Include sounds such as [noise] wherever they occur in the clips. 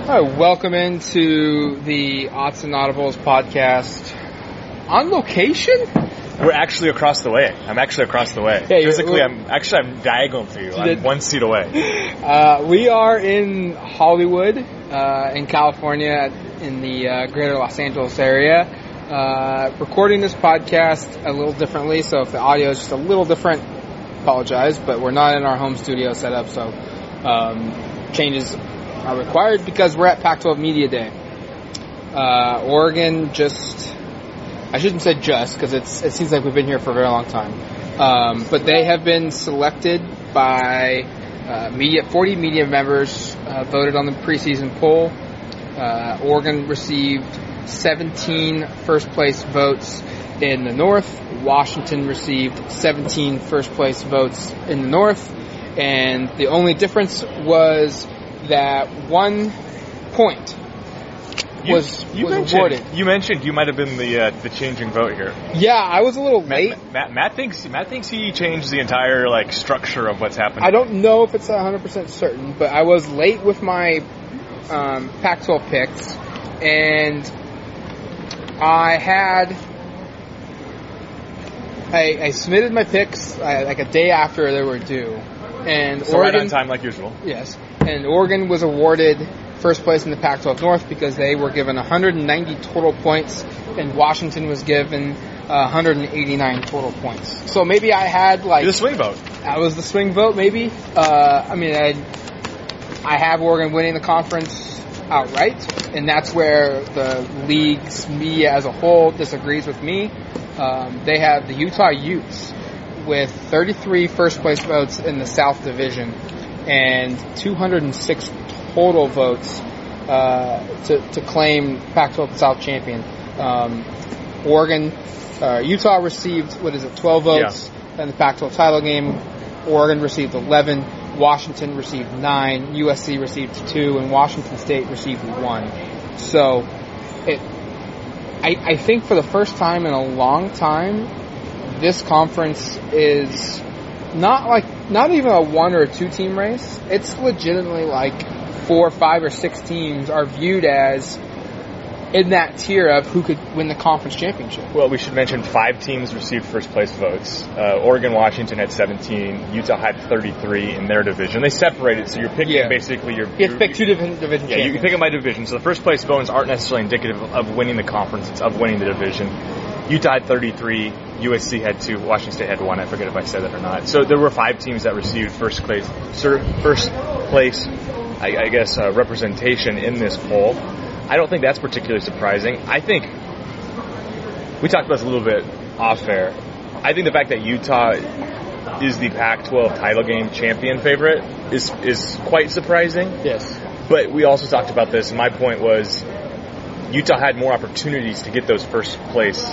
All right, welcome into the Odds and Audibles podcast on location. We're actually across the way. I'm actually across the way. Yeah, Physically, I'm actually I'm diagonal for you. I'm one seat away. [laughs] Uh, we are in Hollywood, uh, in California, in the uh, greater Los Angeles area. Uh, recording this podcast a little differently, so if the audio is just a little different, apologize, but we're not in our home studio setup, so um, changes are required because we're at Pac 12 Media Day. Uh, Oregon just, I shouldn't say just, because it seems like we've been here for a very long time, um, but they have been selected by uh, media, 40 media members uh, voted on the preseason poll. Uh, Oregon received 17 first place votes in the North. Washington received 17 first place votes in the North. And the only difference was that one point You, was, you was mentioned, awarded. You mentioned you might have been the uh, the changing vote here. Yeah, I was a little late. Matt, Matt, Matt thinks Matt thinks he changed the entire like structure of what's happening. I don't know if it's 100% certain, but I was late with my um, Pac 12 picks, and I had. I, I submitted my picks uh, like a day after they were due, and so right Oregon on time like usual. Yes, and Oregon was awarded first place in the Pac-12 North because they were given 190 total points, and Washington was given uh, 189 total points. So maybe I had like You're the swing vote. that was the swing vote, maybe. Uh, I mean, I, I have Oregon winning the conference outright, and that's where the league's media as a whole disagrees with me. Um, they have the Utah Utes with 33 first place votes in the South Division and 206 total votes uh, to, to claim Pac-12 South champion. Um, Oregon, uh, Utah received what is it, 12 votes in the Pac-12 title game. Oregon received 11. Washington received nine. USC received two, and Washington State received one. So, it, I, I think for the first time in a long time, this conference is not like not even a one or a two team race. It's legitimately like four, five, or six teams are viewed as in that tier of who could win the conference championship. Well, we should mention five teams received first place votes. Uh, Oregon, Washington had 17. Utah had 33 in their division. They separated, so you're picking Yeah. basically your. You have to pick two different division Yeah, you champions. can pick them by division. So the first place votes aren't necessarily indicative of winning the conference; it's of winning the division. Utah had 33, USC had two, Washington State had one. I forget if I said that or not. So there were five teams that received first place, first place, I, I guess, uh, representation in this poll. I don't think that's particularly surprising. I think we talked about this a little bit off air. I think the fact that Utah is the Pac-12 title game champion favorite is is quite surprising. yes. But we also talked about this, and my point was Utah had more opportunities to get those first place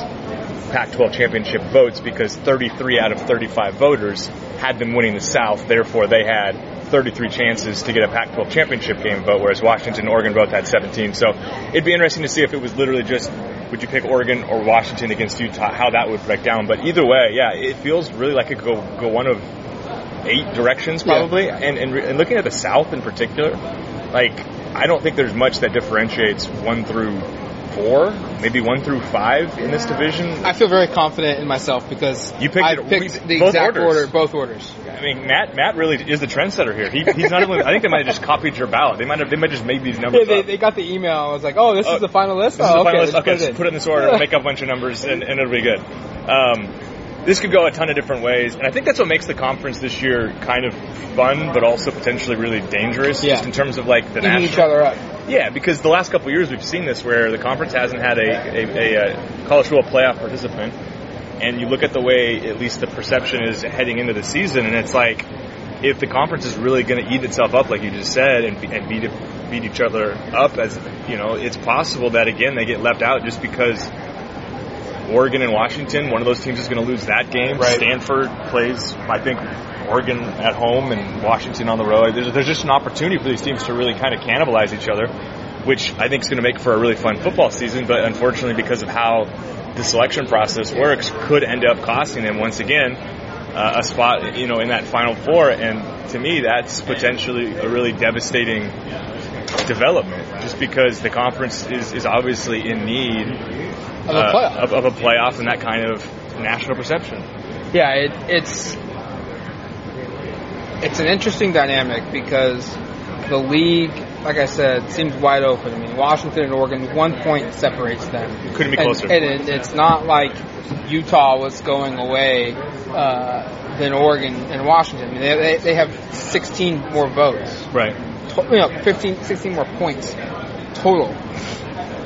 Pac-12 championship votes because 33 out of 35 voters had them winning the South. Therefore, they had 33 chances to get a Pac-12 championship game vote, whereas Washington and Oregon both had 17. So it'd be interesting to see if it was literally just would you pick Oregon or Washington against Utah, how that would break down. But either way, yeah, it feels really like it could go go one of eight directions Yeah. probably. And, and and looking at the South in particular, like I don't think there's much that differentiates one through four, maybe one through five in this division. I feel very confident in myself because You picked I it- picked we- the exact orders. order, both orders. I mean, Matt Matt really is the trendsetter here. He, he's not only. I think they might have just copied your ballot. They might have. They might just made these Yeah, numbers they, up. they got the email. I was like, oh, this Oh, is the final list? This is oh, the final okay, list. Okay, put it put it in this order, [laughs] make up a bunch of numbers, and, and it'll be good. Um, this could go a ton of different ways, and I think that's what makes the conference this year kind of fun, but also potentially really dangerous, Yeah. just in terms of like the Eating national. each other up. Yeah, because the last couple of years we've seen this where the conference hasn't had a, a, a, uh college football playoff participant, and you look at the way at least the perception is heading into the season, and it's like if the conference is really going to eat itself up, like you just said, and, and beat beat each other up, as you know, it's possible that again they get left out just because Oregon and Washington, one of those teams is going to lose that game. Right. Stanford plays, I think, Oregon at home and Washington on the road. There's, there's just an opportunity for these teams to really kind of cannibalize each other, which I think is going to make for a really fun football season. But unfortunately, because of how the selection process works, could end up costing them once again uh, a spot, you know, in that Final Four. And to me, that's potentially a really devastating development, just because the conference is, is obviously in need Of a uh, playoff. of, of a playoff and that kind of national perception. Yeah, it, it's it's an interesting dynamic because the league, like I said, seems wide open. I mean, Washington and Oregon, one point separates them. Couldn't be closer. And, it, it's not like Utah was going away uh, than Oregon and Washington. I mean, they, they, they have 16 more votes Right. you know, 15, 16 more points total.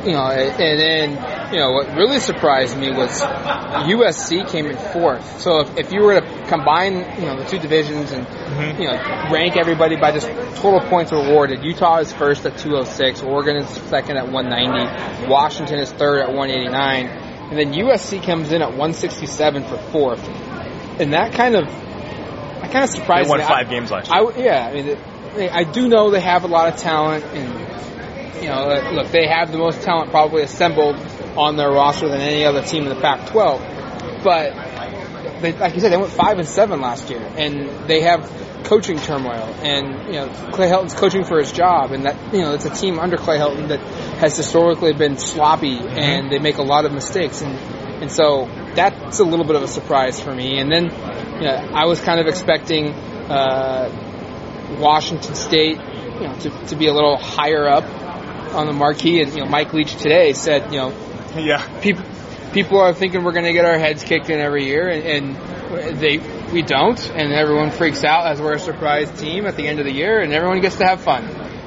You know, and then, you know, what really surprised me was USC came in fourth. So if, if you were to combine, you know, the two divisions and, mm-hmm. you know, rank everybody by just total points awarded, Utah is first at 206, Oregon is second at 190, Washington is third at 189, and then USC comes in at 167 for fourth. And that kind of, that kind of They surprised won me. I- five games last year. I yeah, I mean, it- I do know they have a lot of talent, and you know, look, they have the most talent probably assembled on their roster than any other team in the Pac-12. But they, like you said, they went five and seven last year, and they have coaching turmoil, and you know, Clay Helton's coaching for his job, and that you know, it's a team under Clay Helton that has historically been sloppy, and they make a lot of mistakes, and and so that's a little bit of a surprise for me. And then, you know, I was kind of expecting. Uh, Washington State, you know, to, to be a little higher up on the marquee. And you know, Mike Leach today said, you know, yeah. people people are thinking we're going to get our heads kicked in every year, and, and they we don't, and everyone freaks out as we're a surprise team at the end of the year, and everyone gets to have fun.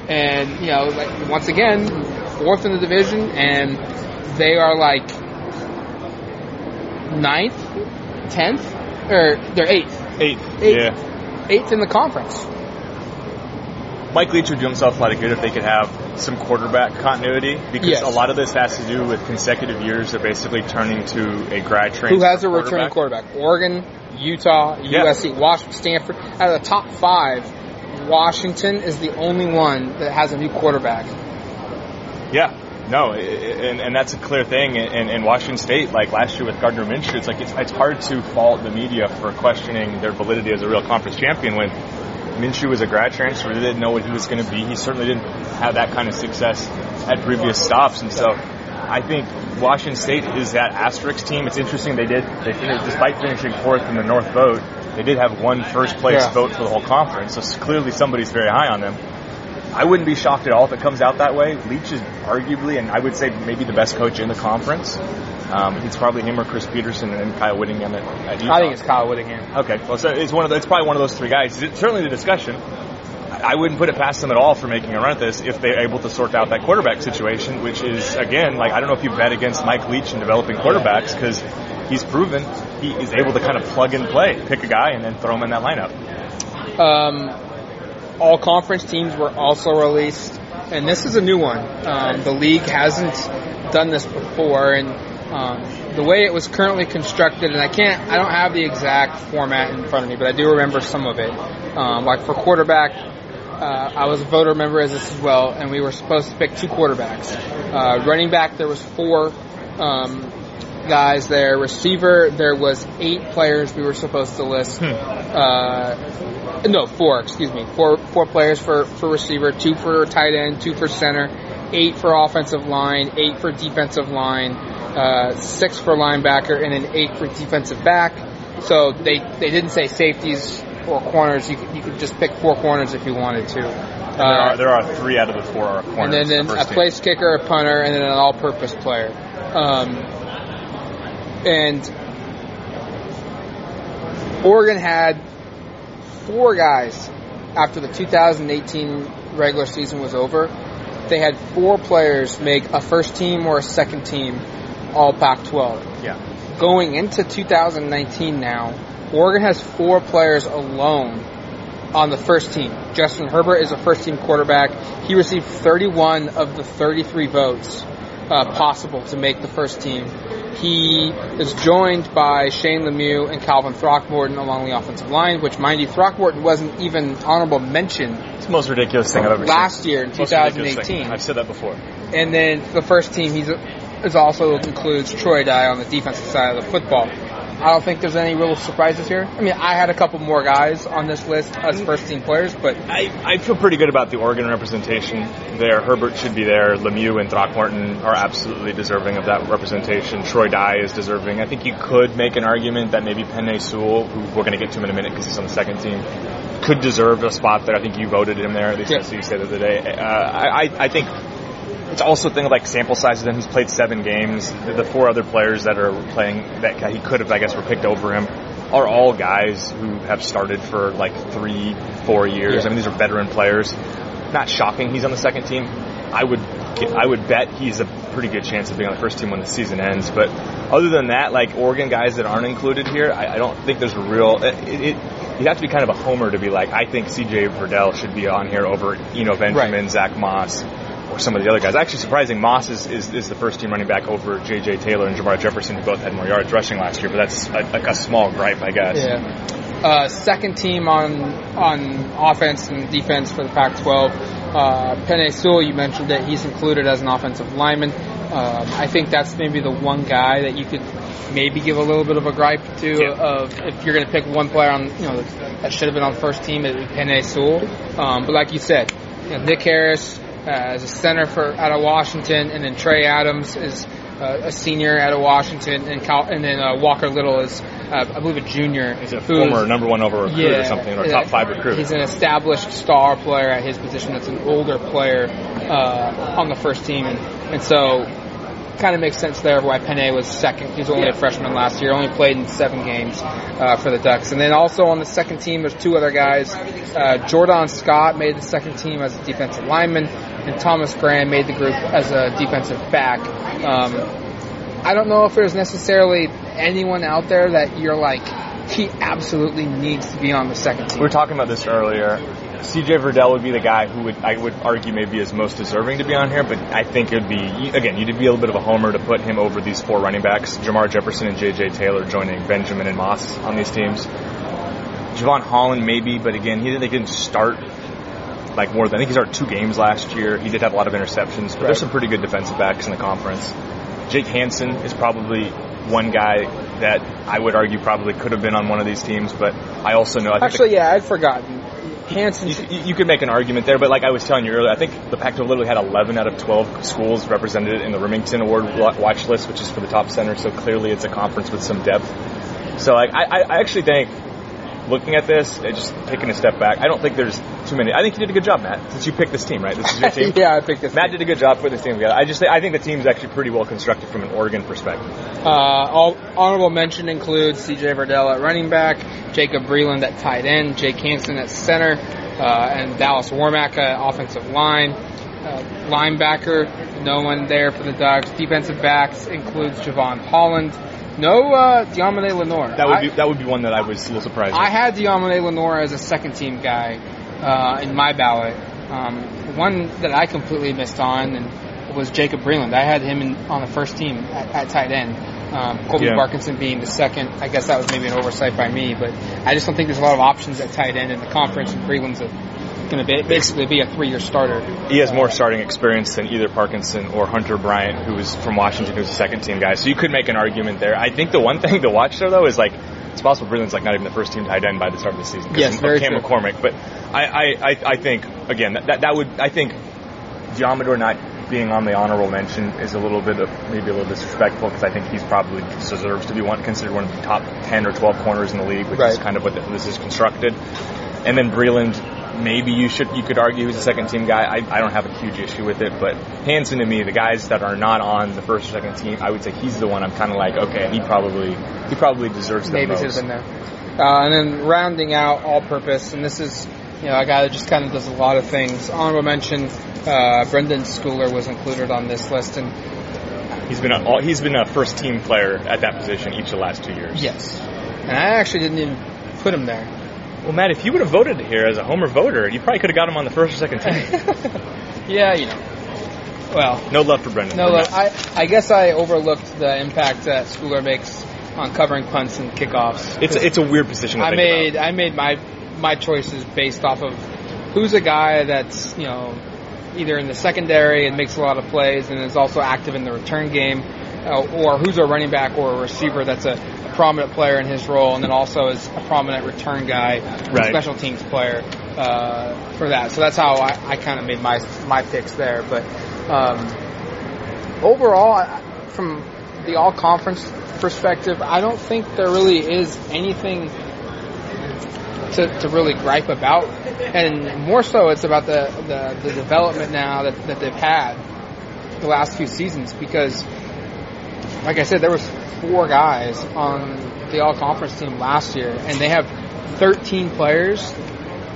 And you know, like, once again, fourth in the division, and they are like ninth, tenth, or they're eighth, Eight. Eight. Yeah. eighth in the conference. Mike Leach would do himself a lot of good if they could have some quarterback continuity because Yes. a lot of this has to do with consecutive years of basically turning to a grad trained Who has a returning quarterback? Oregon, Utah, Yeah. USC, Washington, Stanford. Out of the top five, Washington is the only one that has a new quarterback. Yeah, no, and, and that's a clear thing. And, and Washington State, like last year with Gardner Minshew, it's like it's, it's hard to fault the media for questioning their validity as a real conference champion when Minshew was a grad transfer. They didn't know what he was going to be. He certainly didn't have that kind of success at previous stops, and so. I think Washington State is that asterisk team. It's interesting they did they finished despite finishing fourth in the North vote, they did have one first place Yeah. vote for the whole conference. So clearly somebody's very high on them. I wouldn't be shocked at all if it comes out that way. Leach is arguably, and I would say maybe the best coach in the conference. Um, it's probably him or Chris Petersen and then Kyle Whittingham at, at. I think it's Kyle Whittingham. okay. Well, so it's one of the, it's probably one of those three guys. It's certainly the discussion. I wouldn't put it past them at all for making a run at this if they're able to sort out that quarterback situation, which is again like I don't know if you bet against Mike Leach in developing quarterbacks because he's proven he is able to kind of plug and play, pick a guy and then throw him in that lineup. Um, all conference teams were also released, and this is a new one. Um, the league hasn't done this before, and um, the way it was currently constructed, and I can't, I don't have the exact format in front of me, but I do remember some of it. Um, like for quarterback, uh, I was a voter member as this as well, and we were supposed to pick two quarterbacks. Uh, running back, there was four um, guys there. Receiver, there was eight players we were supposed to list. Uh, no, four. Excuse me, four four players for for receiver, two for tight end, two for center, eight for offensive line, eight for defensive line, uh, six for linebacker, and an eight for defensive back. So they they didn't say safeties or corners. You could, you could just pick four corners if you wanted to. And there are there are three out of the four are corners. and then, then the a first team. place kicker, a punter, and then an all-purpose player. Um, and Oregon had four guys after the 2018 regular season was over. They had four players make a first team or a second team All Pac-12. Yeah. Going into 2019 now, Oregon has four players alone on the first team. Justin Herbert is a first team quarterback. He received 31 of the 33 votes uh, possible to make the first team. He is joined by Shane Lemieux and Calvin Throckmorton along the offensive line, which, mind you, Throckmorton wasn't even honorable mention It's the most ridiculous thing I've ever last seen. year in Most 2018. I've said that before. And then the first team he's is also includes Troy Dye on the defensive side of the football. I don't think there's any real surprises here. I mean, I had a couple more guys on this list as first team players, but I, I feel pretty good about the Oregon representation there. Herbert should be there. Lemieux and Throckmorton are absolutely deserving of that representation. Troy Dye is deserving. I think you could make an argument that maybe Penei Sewell, who we're going to get to in a minute because he's on the second team, could deserve a spot there. I think you voted him there. At least Yeah. that's what you said the other day. Uh, I, I- I think it's also a thing of like sample size of him. He's played seven games. The, four other players that are playing that he could have, I guess, were picked over him are all guys who have started for like three, four years. Yeah. I mean, these are veteran players. Not shocking he's on the second team. I would I would bet he's a pretty good chance of being on the first team when the season ends. But other than that, like Oregon guys that aren't included here, I, I don't think there's a real. It, it, you have to be kind of a homer to be like, I think C.J. Verdell should be on here over Eno Benjamin, Right. Zach Moss, or some of the other guys. Actually, surprising, Moss is, is, is the first team running back over J.J. Taylor and Jermar Jefferson, who both had more yards rushing last year. But that's a, like a small gripe, I guess. Yeah. Uh, second team on on offense and defense for the Pac-12. Uh, Penei Sewell, you mentioned that he's included as an offensive lineman. Um, I think that's maybe the one guy that you could maybe give a little bit of a gripe to. Yeah. Of if you're going to pick one player on, you know, that should have been on first team, it would be Penei Sewell. Um, but like you said, you know, Nick Harris as a center for out of Washington, and then Trey Adams is uh, a senior out of Washington, and Cal- and then uh, Walker Little is, uh, I believe, a junior. He's a former number one over recruit or something, or top five recruit. He's an established star player at his position. That's an older player uh, on the first team, and, and so kind of makes sense there why Penei was second. He was only Yeah. a freshman last year, only played in seven games uh, for the Ducks. And then also on the second team, there's two other guys. Uh, Jordan Scott made the second team as a defensive lineman, and Thomas Graham made the group as a defensive back. Um, I don't know if there's necessarily anyone out there that you're like, he absolutely needs to be on the second team. We were talking about this earlier. CJ Verdell would be the guy who would I would argue maybe is most deserving to be on here, but I think it would be again you'd be a little bit of a homer to put him over these four running backs, Jermar Jefferson and J.J. Taylor joining Benjamin and Moss on these teams. Jevon Holland maybe, but again he didn't start like more than I think he started two games last year. He did have a lot of interceptions, but Right. there's some pretty good defensive backs in the conference. Jake Hanson is probably one guy that I would argue probably could have been on one of these teams, but I also know I think the Actually, yeah, I'd forgotten. Hanson. you, you- could make an argument there, but like I was telling you earlier, I think the Pac-12 literally had 11 out of 12 schools represented in the Rimington Award watch list, which is for the top center. So clearly, it's a conference with some depth. So like I I actually think looking at this, uh, just taking a step back, I don't think there's too many. I think you did a good job, Matt, since you picked this team, right? This is your [laughs] team. yeah, I picked this. Matt did a good job putting this team together. I just I think the team's actually pretty well constructed from an Oregon perspective. Uh, all, honorable mention includes C.J. Verdell at running back, Jacob Breland at tight end, Jake Hanson at center, uh, and Dallas Warmack at offensive line. Uh, linebacker, no one there for the Ducks. Defensive backs includes Jevon Holland. No uh, Deommodore Lenoir. That would I- be that would be one that I was a little surprised. I with. had Deommodore Lenoir as a second team guy uh, in my ballot. Um, one that I completely missed on and was Jacob Breland. I had him in, on the first team at, at tight end. Um, Colby Yeah. Parkinson being the second. I guess that was maybe an oversight by me, but I just don't think there's a lot of options at tight end in the conference, and Breland's going to be, basically be a three-year starter. He has more starting experience than either Parkinson or Hunter Bryant, who was from Washington, who's a second team guy. So you could make an argument there. I think the one thing to watch there, though, is like it's possible Breland's like not even the first team tight end by the start of the season. Yes, very Cam true. McCormick. But I, I, I, think again that, that would I think Deommodore not being on the honorable mention is a little bit of maybe a little disrespectful because I think he's probably deserves to be one considered one of the top ten or twelve corners in the league, which is kind of what this is constructed. And then Breland, maybe you should you could argue he's a second team guy. I, I don't have a huge issue with it, but Hanson to me, the guys that are not on the first or second team, I would say he's the one I'm kind of like, okay, he probably he probably deserves the maybe most. have been there. Uh, and then rounding out all-purpose, and this is you know a guy that just kind of does a lot of things. Honorable mention: uh, Brendan Schooler was included on this list, and He's been a all, he's been a first team player at that position each of the last two years. yes, and I actually didn't even put him there. Well, Matt, if you would have voted here as a Homer voter, you probably could have got him on the first or second [laughs] team. yeah, you know. Well, no love for Brendan. no, We're I I guess I overlooked the impact that Schooler makes on covering punts and kickoffs. It's it's a weird position. To I made about. I made my my choices based off of who's a guy that's you know either in the secondary and makes a lot of plays and is also active in the return game, uh, or who's a running back or a receiver that's a prominent player in his role, and then also as a prominent return guy, Right. special teams player uh, for that. So that's how I, I kind of made my my picks there. But um, overall, I- from the all conference perspective, I don't think there really is anything to, to really gripe about. And more so, it's about the, the, the development now that, that they've had the last few seasons because, like I said, there was four guys on the all conference team last year, and they have 13 players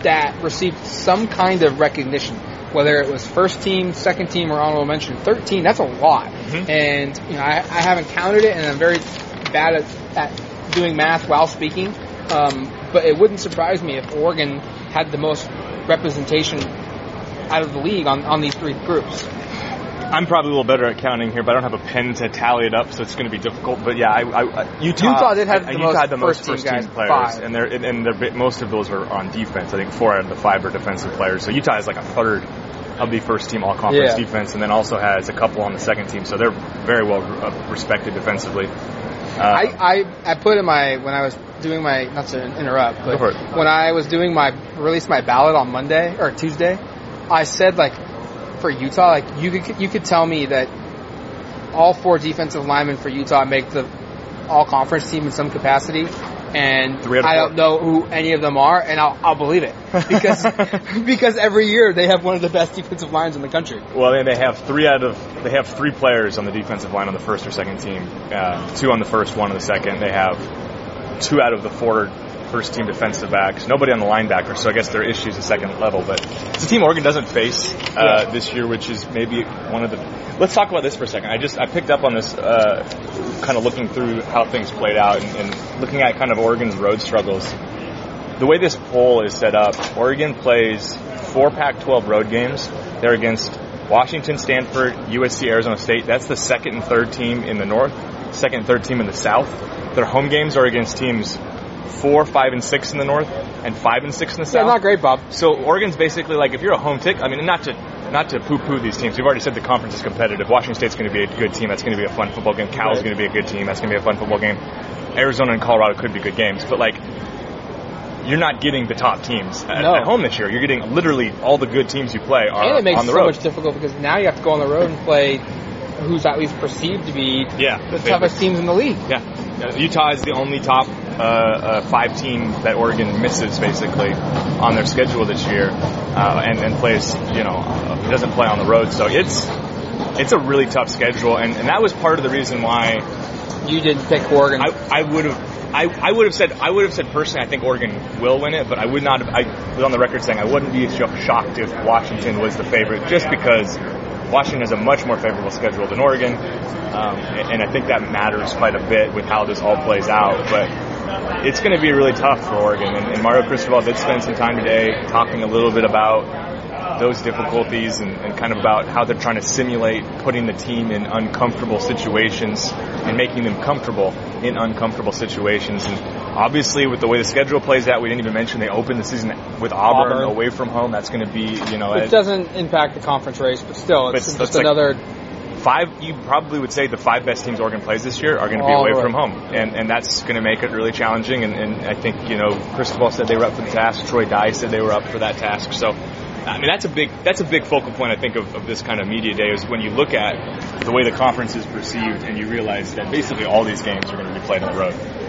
that received some kind of recognition. Whether it was first team, second team, or honorable mention, 13, that's a lot. And, you know, I, I haven't counted it, and I'm very bad at, at doing math while speaking. Um, but it wouldn't surprise me if Oregon had the most representation out of the league on, on these three groups. I'm probably a little better at counting here, but I don't have a pen to tally it up, so it's going to be difficult. But yeah, I, I, Utah, Utah did have the Utah most had the most first team players, five. and they're and they're, most of those were on defense. I think four out of the five are defensive players. So Utah has like a third of the first team all conference Yeah. defense, and then also has a couple on the second team. So they're very well uh, respected defensively. Uh, I, I, I put in my when I was doing my not to interrupt, but Go for it. when I was doing my released my ballot on Monday or Tuesday, I said like for Utah, like you could you could tell me that all four defensive linemen for Utah make the all conference team in some capacity. And I don't know who any of them are, and I'll, I'll believe it because [laughs] [laughs] because every year they have one of the best defensive lines in the country. Well, they- they have three out of they have three players on the defensive line on the first or second team. Uh, two on the first, one on the second. They have two out of the four first team defensive backs. Nobody on the linebacker, so I guess there are issues at second level. But it's a team Oregon doesn't face uh, Yeah. this year, which is maybe one of the. Let's talk about this for a second. I just I picked up on this, uh, kind of looking through how things played out and, and looking at kind of Oregon's road struggles. The way this poll is set up, Oregon plays four Pac-12 road games. They're against Washington, Stanford, USC, Arizona State. That's the second and third team in the north, second and third team in the south. Their home games are against teams four, five, and six in the north, and five and six in the Yeah, south. not great, Bob. So Oregon's basically like if you're a home tick. I mean, not to not to poo-poo these teams. We've already said the conference is competitive. Washington State's going to be a good team. That's going to be a fun football game. Cal's Right. going to be a good team. That's going to be a fun football game. Arizona and Colorado could be good games, but like you're not getting the top teams at, No. at home this year. You're getting literally all the good teams you play are and it makes on it the so road. much difficult because now you have to go on the road and play who's at least perceived to be Yeah, the favorite. toughest teams in the league. Yeah, Utah is the only top uh, uh, five team that Oregon misses basically on their schedule this year, uh, and, and plays you know uh, doesn't play on the road. So it's it's a really tough schedule, and, and that was part of the reason why You didn't pick Oregon. I, I would have. I, I would have said I would have said personally I think Oregon will win it, but I would not. Have, I was on the record saying I wouldn't be shocked if Washington was the favorite, just because Washington has a much more favorable schedule than Oregon, um, and and I think that matters quite a bit with how this all plays out. But it's going to be really tough for Oregon, and, and Mario Cristobal did spend some time today talking a little bit about those difficulties and, and kind of about how they're trying to simulate putting the team in uncomfortable situations and making them comfortable in uncomfortable situations. And obviously, with the way the schedule plays out, we didn't even mention they opened the season with Auburn, Auburn. away from home. That's going to be, you know, it doesn't impact the conference race, but still, it's But just like- another. Five. You probably would say the five best teams Oregon plays this year are going to be All away right. from home, and and that's going to make it really challenging. And, and I think you know, Cristobal said they were up for the task. Troy Dye said they were up for that task. So. I mean that's a big that's a big focal point I think of, of this kind of media day is when you look at the way the conference is perceived and you realize that basically all these games are going to be played on the road.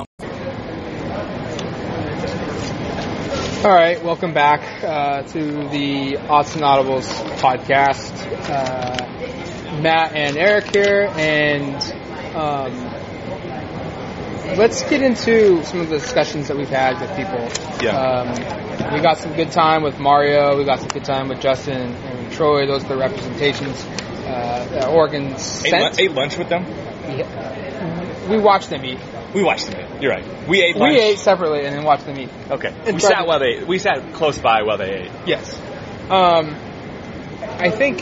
All right, welcome back uh, to the Odds and Audibles podcast. Uh, Matt and Eric here, and um, let's get into some of the discussions that we've had with people. Yeah. Um, we got some good time with Mario. We got some good time with Justin and Troy. Those are the representations uh, Oregon Ate, sent. ate lunch with them. Yeah. we watched them eat. We watched the eat. You're right. We ate. We ate separately and then watched them eat. Okay. We sat while they. We sat close by while they ate. Yes. Um, I think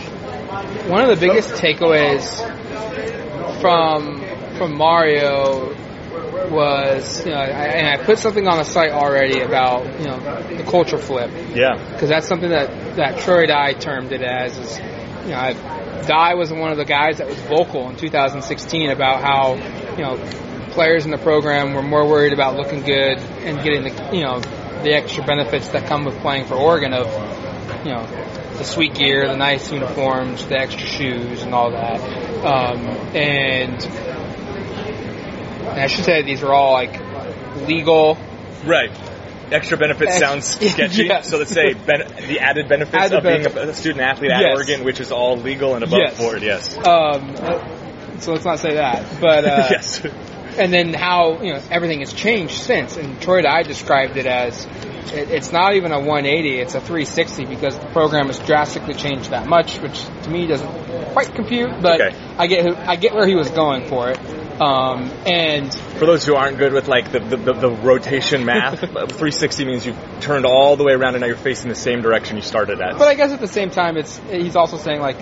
one of the biggest takeaways from from Mario was, you know, I, and I put something on the site already about, you know, the culture flip Yeah. because that's something that that Troy Dye termed it as. Is, you know, I, Dye was one of the guys that was vocal in 2016 about how, you know, players in the program were more worried about looking good and getting the, you know, the extra benefits that come with playing for Oregon of, you know, the sweet gear, the nice uniforms, the extra shoes, and all that. Um, and, and I should say these are all like legal. Right. Extra benefits Ex- sounds [laughs] sketchy. Yes. So let's say ben- the added benefits Added of being benefits. a student athlete at Yes. Oregon, which is all legal and above Yes. board. Yes. Um, so let's not say that, but uh, [laughs] yes. And then how you know everything has changed since. And Troy I described it as it, it's not even a 180; it's a 360 because the program has drastically changed that much, which to me doesn't quite compute. But Okay. I get who, I get where he was going for it. Um, and For those who aren't good with like the, the, the, the rotation math, [laughs] 360 means you've turned all the way around and now you're facing the same direction you started at. but I guess at the same time, it's he's also saying like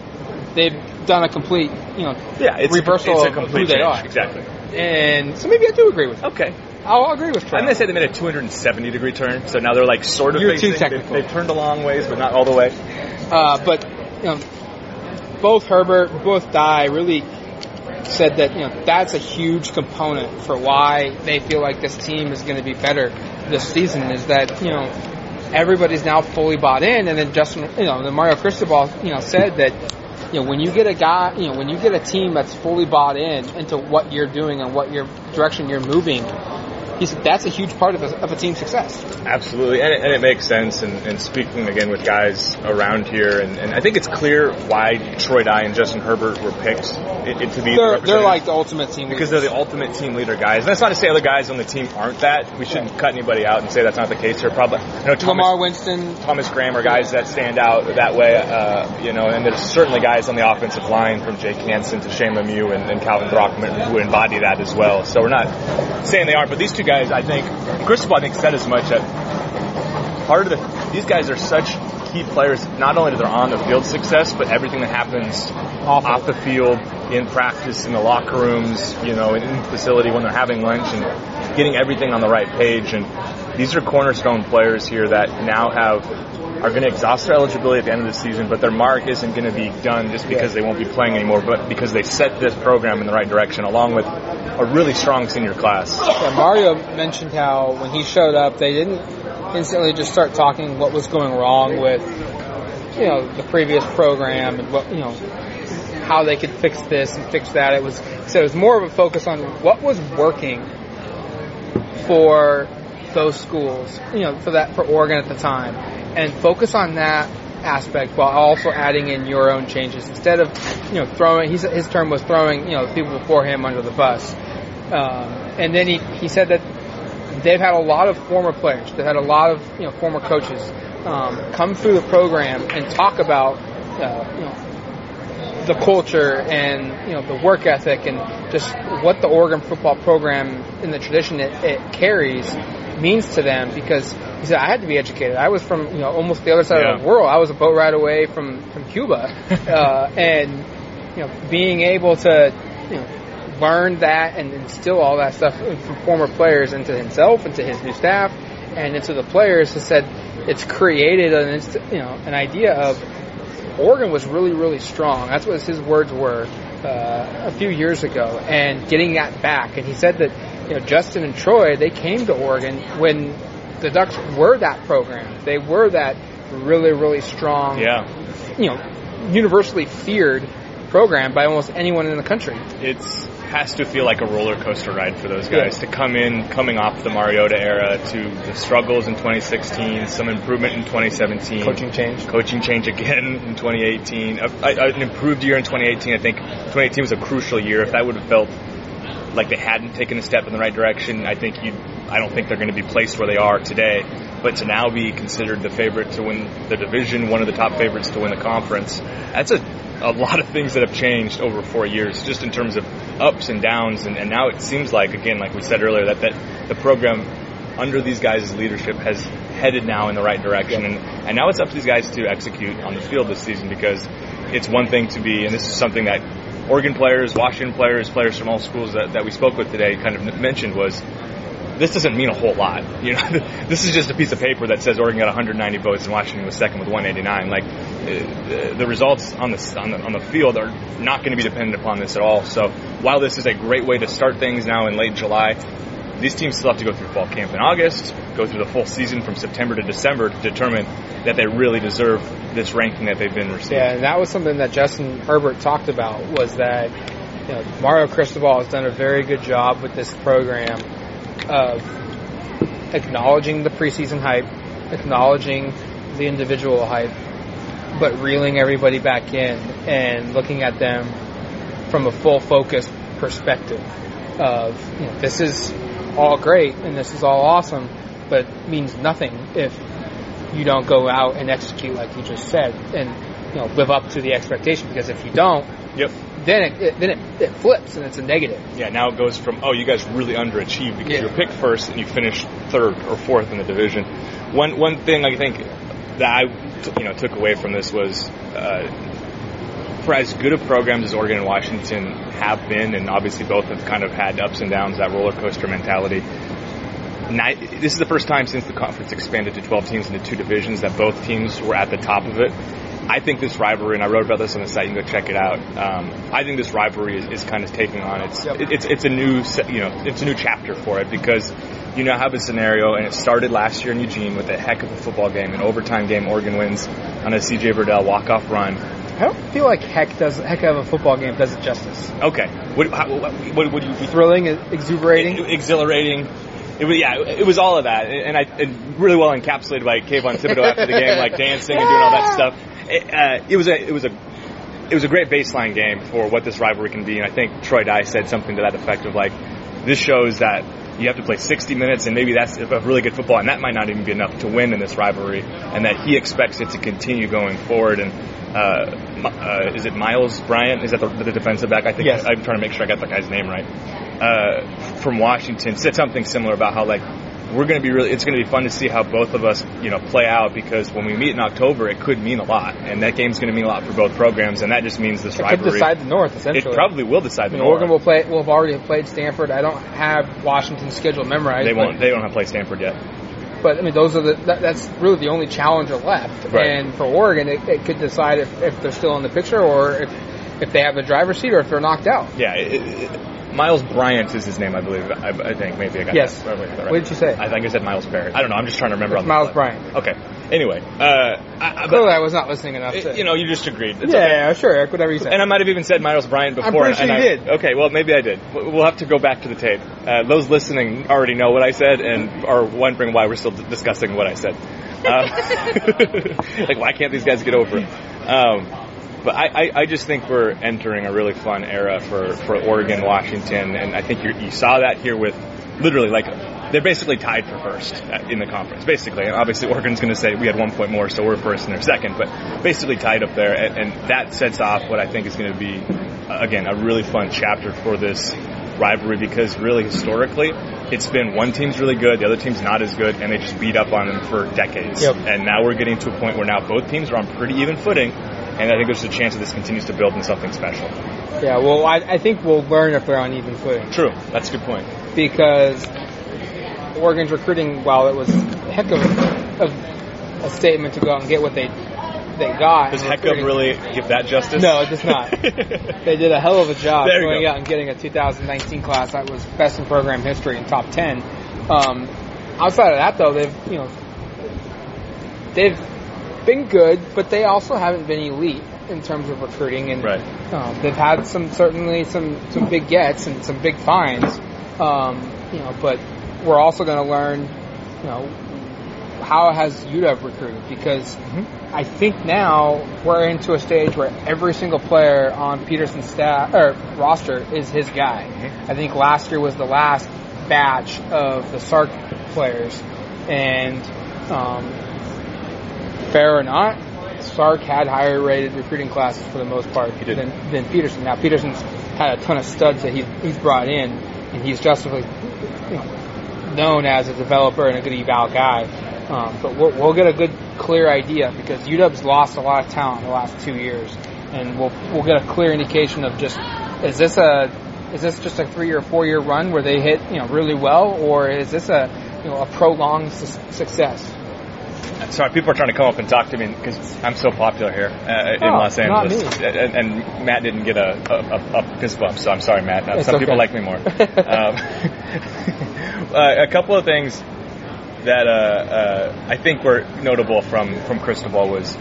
they've done a complete you know yeah, it's reversal a, it's a of complete who they change. are. Exactly. And so maybe I do agree with. Him. Okay. I'll agree with Troy. I'm gonna say they made a 270 degree turn, so now they're like sort of You're facing. too technical. They, have turned a long ways, but not all the way. Uh, but you know, both Herbert, both Dye really said that you know that's a huge component for why they feel like this team is going to be better this season. Is that you know everybody's now fully bought in, and then Justin, you know, the Mario Cristobal, you know, said that you know when you get a guy, you know, when you get a team that's fully bought in into what you're doing and what your direction you're moving. He said that's a huge part of a, of a team's success. Absolutely, and it, and it makes sense. And, and speaking again with guys around here, and, and I think it's clear why Troy Dye and Justin Herbert were picked it, it to be. the They're they're like the ultimate team because they're the ultimate team leader guys. And that's not to say other guys on the team aren't that. We shouldn't cut anybody out and say that's not the case. They're probably you know Thomas, Lamar Winston, Thomas Graham are guys that stand out that way. Uh, you know, and there's certainly guys on the offensive line from Jake Hanson to Shane Lemieux and, and Calvin Brockman who embody that as well. So we're not saying they aren't, but these two guys, I think, Cristobal, I think said as much that part of the these guys are such key players. Not only to their on the field success, but everything that happens off the field, in practice, in the locker rooms, you know, in the facility when they're having lunch, and getting everything on the right page. And these are cornerstone players here that now have are going to exhaust their eligibility at the end of the season, but their mark isn't going to be done just because they won't be playing anymore, but because they set this program in the right direction, along with a really strong senior class. Yeah, Mario mentioned how when he showed up, they didn't instantly just start talking what was going wrong with, you know, the previous program and what, you know, how they could fix this and fix that. It was so it was more of a focus on what was working for those schools, you know, for that for Oregon at the time, and focus on that aspect while also adding in your own changes. Instead of you know throwing. He's, his term was throwing you know people before him under the bus, um, and then he he said that they've had a lot of former players, they've had a lot of you know former coaches um, come through the program and talk about uh, you know the culture and you know the work ethic and just what the Oregon football program in the tradition it, it carries means to them because he said I had to be educated. I was from you know almost the other side of the world. I was a boat ride away from from Cuba, [laughs] uh, and you know being able to you know learn that and instill all that stuff from former players into himself, into his new staff, and into the players. He said it's created an inst- you know an idea of Oregon was really, really strong. That's what his words were uh, a few years ago, and getting that back. And he said that you know Justin and Troy they came to Oregon when the Ducks were that program. They were that really, really strong. Yeah. You know, universally feared program by almost anyone in the country. It has to feel like a roller coaster ride for those guys to come in, coming off the Mariota era to the struggles in 2016, some improvement in 2017, Coaching change. coaching change again in 2018, a, a, an improved year in 2018. I think 2018 was a crucial year. If that would have felt like they hadn't taken a step in the right direction, I think you. I don't think they're going to be placed where they are today. But to now be considered the favorite to win the division, one of the top favorites to win the conference, that's a a lot of things that have changed over four years, just in terms of ups and downs. And, and now it seems like, again, like we said earlier, that, that the program under these guys' leadership has headed now in the right direction. And, and now it's up to these guys to execute on the field this season because it's one thing to be, and this is something that Oregon players, Washington players, players from all schools that, that we spoke with today kind of mentioned was this doesn't mean a whole lot. [laughs] You know, this is just a piece of paper that says Oregon got 190 votes and Washington was second with 189. Like uh, the results on the, on the on the field are not going to be dependent upon this at all. So while this is a great way to start things now in late July, these teams still have to go through fall camp in August, go through the full season from September to December to determine that they really deserve this ranking that they've been receiving. Yeah, and that was something that Justin Herbert talked about was that you know, Mario Cristobal has done a very good job with this program of acknowledging the preseason hype, acknowledging the individual hype, but reeling everybody back in and looking at them from a full focus perspective of you know, this is all great and this is all awesome, but means nothing if you don't go out and execute like you just said and you know live up to the expectation because if you don't, Yep. then it, it then it, it flips and it's a negative. Yeah, now it goes from oh, you guys really underachieved because Yeah. you're picked first and you finished third or fourth in the division. One one thing I think that I t- you know took away from this was uh, for as good of programs as Oregon and Washington have been, and obviously both have kind of had ups and downs, that roller coaster mentality. Ni- This is the first time since the conference expanded to 12 teams into two divisions that both teams were at the top of it. I think this rivalry, and I wrote about this on the site. You can go check it out. Um, I think this rivalry is, is kind of taking on its Yep. it- it's it's a new you know it's a new chapter for it because you now have a scenario, and it started last year in Eugene with a heck of a football game, an overtime game. Oregon wins on a CJ Verdell walk off run. I don't feel like heck does heck of a football game does it justice. Okay, what how, what, what would you be Thrilling, exuberating. exhilarating. It was, yeah, it was all of that, and I and really well encapsulated by Kayvon Thibodeaux after the game, like dancing and doing all that stuff. It, uh, it was a it was a it was a great baseline game for what this rivalry can be, and I think Troy Dye said something to that effect of like, this shows that you have to play 60 minutes, and maybe that's a really good football, and that might not even be enough to win in this rivalry, and that he expects it to continue going forward. And uh, uh, is it Miles Bryant? Is that the, the defensive back? I think Yes. I'm trying to make sure I got the guy's name right. Uh, from Washington said something similar about how like we're going to be really it's going to be fun to see how both of us you know play out because when we meet in October it could mean a lot and that game's going to mean a lot for both programs and that just means this It could rivalry decide the North essentially it probably will decide I the mean, Oregon will North. play. Will have already played Stanford. I don't have Washington's schedule memorized. they won't they don't have played Stanford yet But I mean, those are the that, that's really the only challenger left. Right. And for Oregon, it, it could decide if, if they're still in the picture or if if they have the driver's seat or if they're knocked out. yeah it, it, Miles Bryant is his name I believe I, I think maybe I got Yes. that right. What did you say? I think I said Miles Barrett I don't know I'm just trying to remember Miles. Bryant. okay anyway uh, I, I, Clearly, I was not listening enough. To, you know you just agreed It's yeah, okay. yeah, sure, Eric, whatever you said. And I might have even said Miles Bryant before. I'm pretty sure I- you did. Okay, well maybe I did. We'll have to go back to the tape. Uh, those listening already know what I said and are wondering why we're still d- discussing what I said. Um, [laughs] like why can't these guys get over it? Um, but I, I, I just think we're entering a really fun era for, for Oregon, Washington, and I think you you saw that here with literally like they're basically tied for first in the conference, basically. And obviously Oregon's going to say we had one point more, so we're first and they're second, but basically tied up there, and, and that sets off what I think is going to be uh, again a really fun chapter for this rivalry because really historically it's been one team's really good, the other team's not as good, and they just beat up on them for decades. Yep. And now we're getting to a point where now both teams are on pretty even footing, and I think there's a chance that this continues to build into something special. yeah, well, I, I think we'll learn if they're on even footing True, that's a good point. because Oregon's recruiting, while it was a heck of, of a statement to go out and get what they they got. Does heck of really give that justice? No, it does not. [laughs] They did a hell of a job going go. out and getting a 2019 class that was best in program history and top 10. Um, outside of that, though, they've you know they've been good, but they also haven't been elite in terms of recruiting, and Right. um, they've had some certainly some some big gets and some big finds. Um, you know, but we're also going to learn, you know, how has UW recruited because I think now we're into a stage where every single player on Petersen's staff or roster is his guy. I think last year was the last batch of the Sark players, and um, fair or not, Sark had higher rated recruiting classes for the most part than, than Petersen. Now Petersen's had a ton of studs that he's, he's brought in, and he's justifiably you know, known as a developer and a good eval guy. Um, but we'll, we'll, get a good, clear idea because UW's lost a lot of talent in the last two years, and we'll we'll get a clear indication of just is this a is this just a three or four year run where they hit you know really well, or is this a you know a prolonged su- success? Sorry, people are trying to come up and talk to me because I'm so popular here uh, in oh, Los Angeles, and, and, Matt didn't get a, a, a, fist bump, so I'm sorry, Matt. Uh, some okay. people like me more. [laughs] um, [laughs] uh, a couple of things that uh, uh, I think were notable from from Cristobal was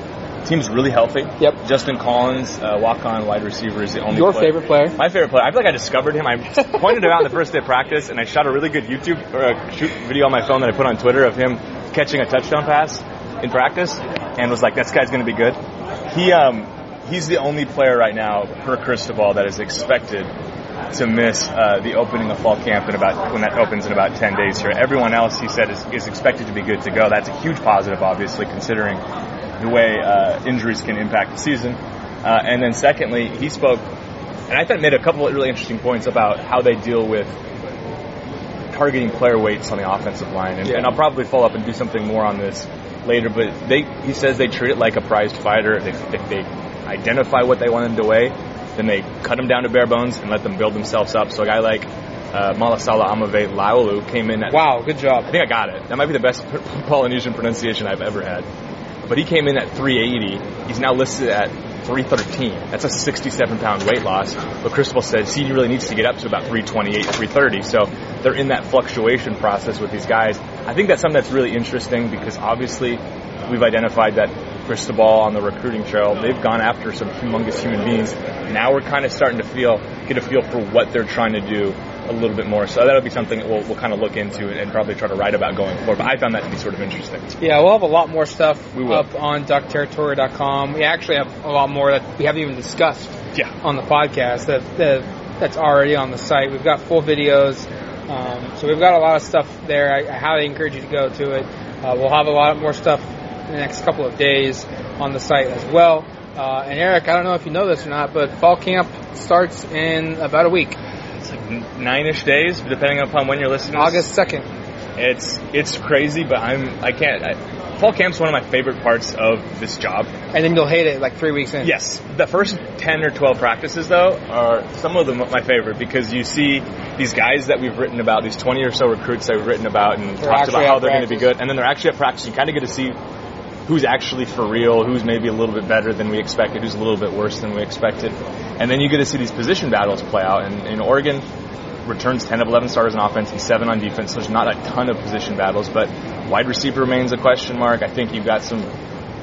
team's really healthy. Yep. Justin Collins, uh, walk-on wide receiver, is the only. Your player. favorite player? My favorite player. I feel like I discovered him. I pointed him out on the first day of practice, and I shot a really good YouTube or a shoot video on my phone that I put on Twitter of him catching a touchdown pass in practice, and was like, "This guy's going to be good." He um, he's the only player right now per Cristobal that is expected to miss uh, the opening of fall camp in about when that opens in about 10 days here. Everyone else, he said, is, is expected to be good to go. That's a huge positive, obviously, considering the way uh, injuries can impact the season. Uh, and then secondly, he spoke, and I thought made a couple of really interesting points about how they deal with targeting player weights on the offensive line. And, yeah. and I'll probably follow up and do something more on this later. But they, he says they treat it like a prized fighter. They, if they identify what they want him to weigh, then they cut him down to bare bones and let them build themselves up. So a guy like uh, Malaesala Aumavae-Laulu came in at. Wow, good job. I think I got it. That might be the best [laughs] Polynesian pronunciation I've ever had. But he came in at 380. He's now listed at 313. That's a 67 pound weight loss. But Cristobal said CD really needs to get up to about 328, 330. So they're in that fluctuation process with these guys. I think that's something that's really interesting because obviously we've identified that Cristobal on the recruiting trail, they've gone after some humongous human beings. Now we're kind of starting to feel, get a feel for what they're trying to do a little bit more. So that'll be something that we'll, we'll kind of look into and probably try to write about going forward. But I found that to be sort of interesting. Yeah, we'll have a lot more stuff up on duckterritory.com. We actually have a lot more that we haven't even discussed yeah. on the podcast that, that that's already on the site. We've got full videos. Um, so we've got a lot of stuff there. I, I highly encourage you to go to it. Uh, we'll have a lot more stuff in the next couple of days on the site as well. Uh, and Eric, I don't know if you know this or not, but fall camp starts in about a week. Nine-ish days, depending upon when you're listening. August second. It's it's crazy, but I'm I can't. I, fall camp's one of my favorite parts of this job. And then you'll hate it like three weeks in. Yes, the first ten or twelve practices though are some of them my favorite because you see these guys that we've written about, these twenty or so recruits that we've written about and They're talked about how they're going to be good, and then they're actually at practice. You kind of get to see who's actually for real, who's maybe a little bit better than we expected, who's a little bit worse than we expected. And then you get to see these position battles play out. And in Oregon, returns 10 of 11 starters on offense and 7 on defense. So there's not a ton of position battles, but wide receiver remains a question mark. I think you've got some.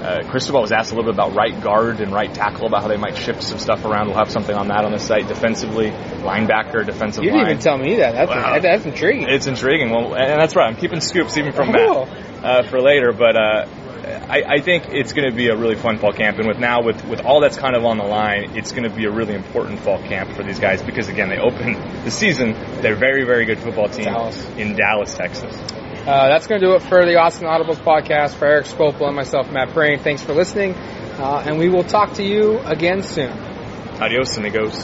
Uh, Cristobal was asked a little bit about right guard and right tackle, about how they might shift some stuff around. We'll have something on that on the site. Defensively, linebacker, defensive You didn't line. even tell me that. That's, Wow. that's intriguing. It's intriguing. Well, and that's right. I'm keeping scoops even from Cool. Matt uh, for later. But uh, I, I think it's going to be a really fun fall camp. And with now with with all that's kind of on the line, it's going to be a really important fall camp for these guys because again, they open the season. They're very very good football team Dallas. in Dallas, Texas. Uh, that's going to do it for the Autzen Audibles podcast. For Erik Skopil and myself, Matt Prehm, thanks for listening. Uh, and we will talk to you again soon. Adios, amigos.